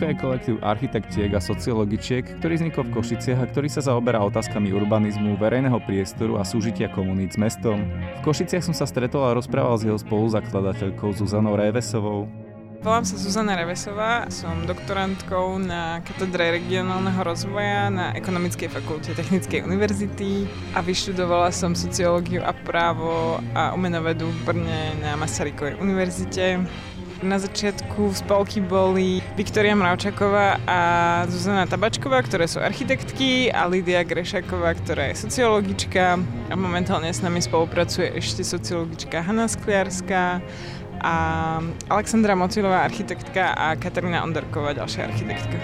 Spolka je kolektív architektiek a sociologičiek, ktorý vznikol v Košiciach a ktorý sa zaoberá otázkami urbanizmu, verejného priestoru a súžitia komunít s mestom. V Košiciach som sa stretol a rozprával s jeho spoluzakladateľkou Zuzanou Révesovou. Volám sa Zuzana Revesová, som doktorantkou na katedre regionálneho rozvoja na Ekonomickej fakulte Technickej univerzity a vyštudovala som sociológiu a právo a umenovedu v Brne na Masarykovej univerzite. Na začiatku spolky boli Viktoria Mravčaková a Zuzana Tabačková, ktoré sú architektky a Lidia Grešaková, ktorá je sociologička a momentálne s nami spolupracuje ešte sociologička Hanna Skliarská a Alexandra Mocilová, architektka a Katarína Onderková, ďalšia architektka.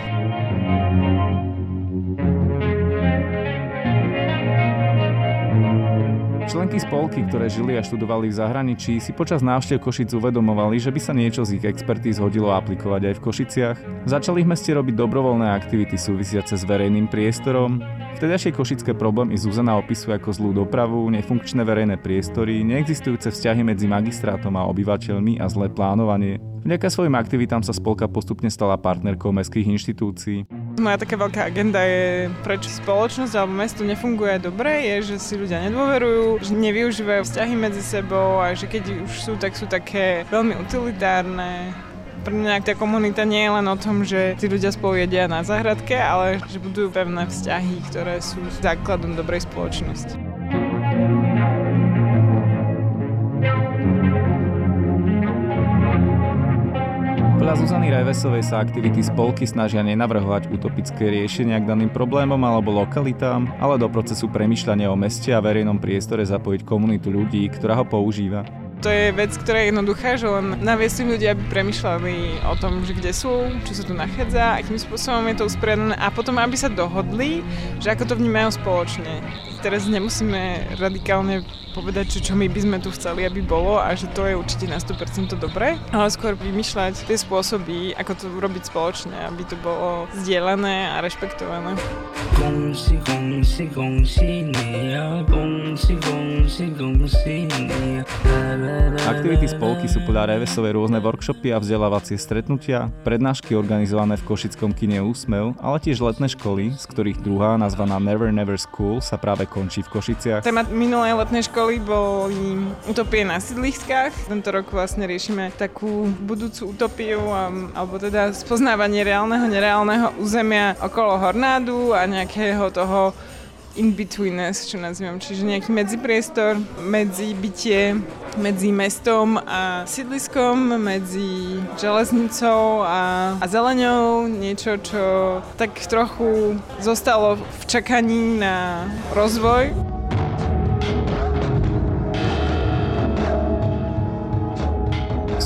Členky spolky, ktoré žili a študovali v zahraničí, si počas návštev Košic uvedomovali, že by sa niečo z ich expertíz hodilo aplikovať aj v Košiciach. Začali v meste robiť dobrovoľné aktivity súvisiace s verejným priestorom. Vtedajšie košické problémy Zuzana opisuje ako zlú dopravu, nefunkčné verejné priestory, neexistujúce vzťahy medzi magistrátom a obyvateľmi a zlé plánovanie. Vďaka svojim aktivitám sa spolka postupne stala partnerkou mestských inštitúcií. Moja taká veľká agenda je, prečo spoločnosť alebo mesto nefunguje dobre, je, že si ľudia nedôverujú, že nevyužívajú vzťahy medzi sebou a že keď už sú, tak sú také veľmi utilitárne. Pre mňa tá komunita nie je len o tom, že tí ľudia spolu jedia na záhradke, ale že budujú pevné vzťahy, ktoré sú základom dobrej spoločnosti. Podľa Zuzany Rajvesovej sa aktivity spolky snažia nenavrhovať utopické riešenia k daným problémom alebo lokalitám, ale do procesu premyšľania o meste a verejnom priestore zapojiť komunitu ľudí, ktorá ho používa. To je vec, ktorá je jednoduchá, že len naviesť ľudia, aby premyšľali o tom, že kde sú, čo sa tu nachádza, akým spôsobom je to usporiadané a potom, aby sa dohodli, že ako to vnímajú spoločne. Teraz nemusíme radikálne povedať, čo, čo my by sme tu chceli, aby bolo a že to je určite na 100% dobré, ale skôr vymýšľať tie spôsoby, ako to urobiť spoločne, aby to bolo zdieľané a rešpektované. Aktivity spolky sú podľa Revesovej rôzne workshopy a vzdelávacie stretnutia, prednášky organizované v Košickom kine Úsmev, ale tiež letné školy, z ktorých druhá, nazvaná Never Never School, sa práve končí v Košiciach. Téma minulej letnej školy boli utopie na sídliskách. Tento rok vlastne riešime takú budúcu utopiu, alebo teda spoznávanie reálneho, nereálneho územia okolo Hornádu a nejakého toho in-betweenness, čo nazývam, čiže nejaký medzipriestor, medzi bytie, medzi mestom a sídliskom, medzi železnicou a, a zeleňou, niečo, čo tak trochu zostalo v čakaní na rozvoj.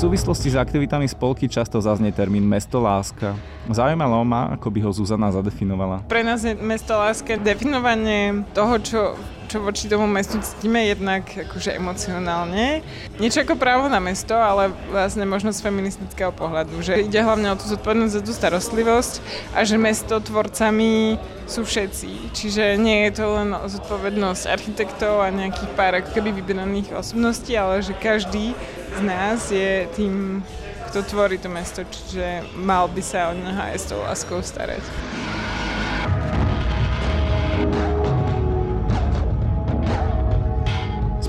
súvislosti s aktivitami spolky často zaznie termín mesto láska. Zaujímalo ma, ako by ho Zuzana zadefinovala. Pre nás je mesto láska definovanie toho, čo čo voči tomu mestu cítime jednak akože emocionálne. Niečo ako právo na mesto, ale vlastne možno z feministického pohľadu, že ide hlavne o tú zodpovednosť za tú starostlivosť a že mesto tvorcami sú všetci. Čiže nie je to len zodpovednosť architektov a nejakých pár ako keby vybraných osobností, ale že každý z nás je tým, kto tvorí to mesto, čiže mal by sa o neho aj s tou láskou starať.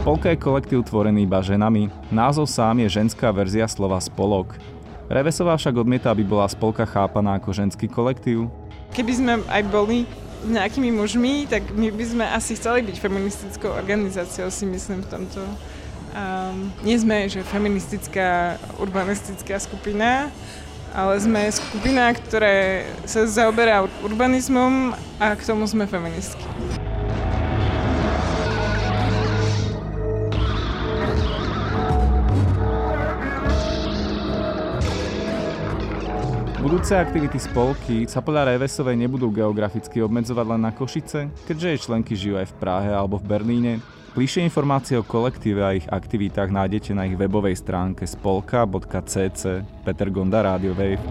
Spolka je kolektív tvorený iba ženami. Názov sám je ženská verzia slova spolok. Revesová však odmieta, aby bola spolka chápaná ako ženský kolektív. Keby sme aj boli nejakými mužmi, tak my by sme asi chceli byť feministickou organizáciou, si myslím v tomto. Um, nie sme, že feministická urbanistická skupina, ale sme skupina, ktorá sa zaoberá urbanizmom a k tomu sme feministky. Budúce aktivity spolky sa podľa Revesovej nebudú geograficky obmedzovať len na Košice, keďže jej členky žijú aj v Prahe alebo v Berlíne. Bližšie informácie o kolektíve a ich aktivitách nájdete na ich webovej stránke spolka.cc Peter Gonda Radio Wave.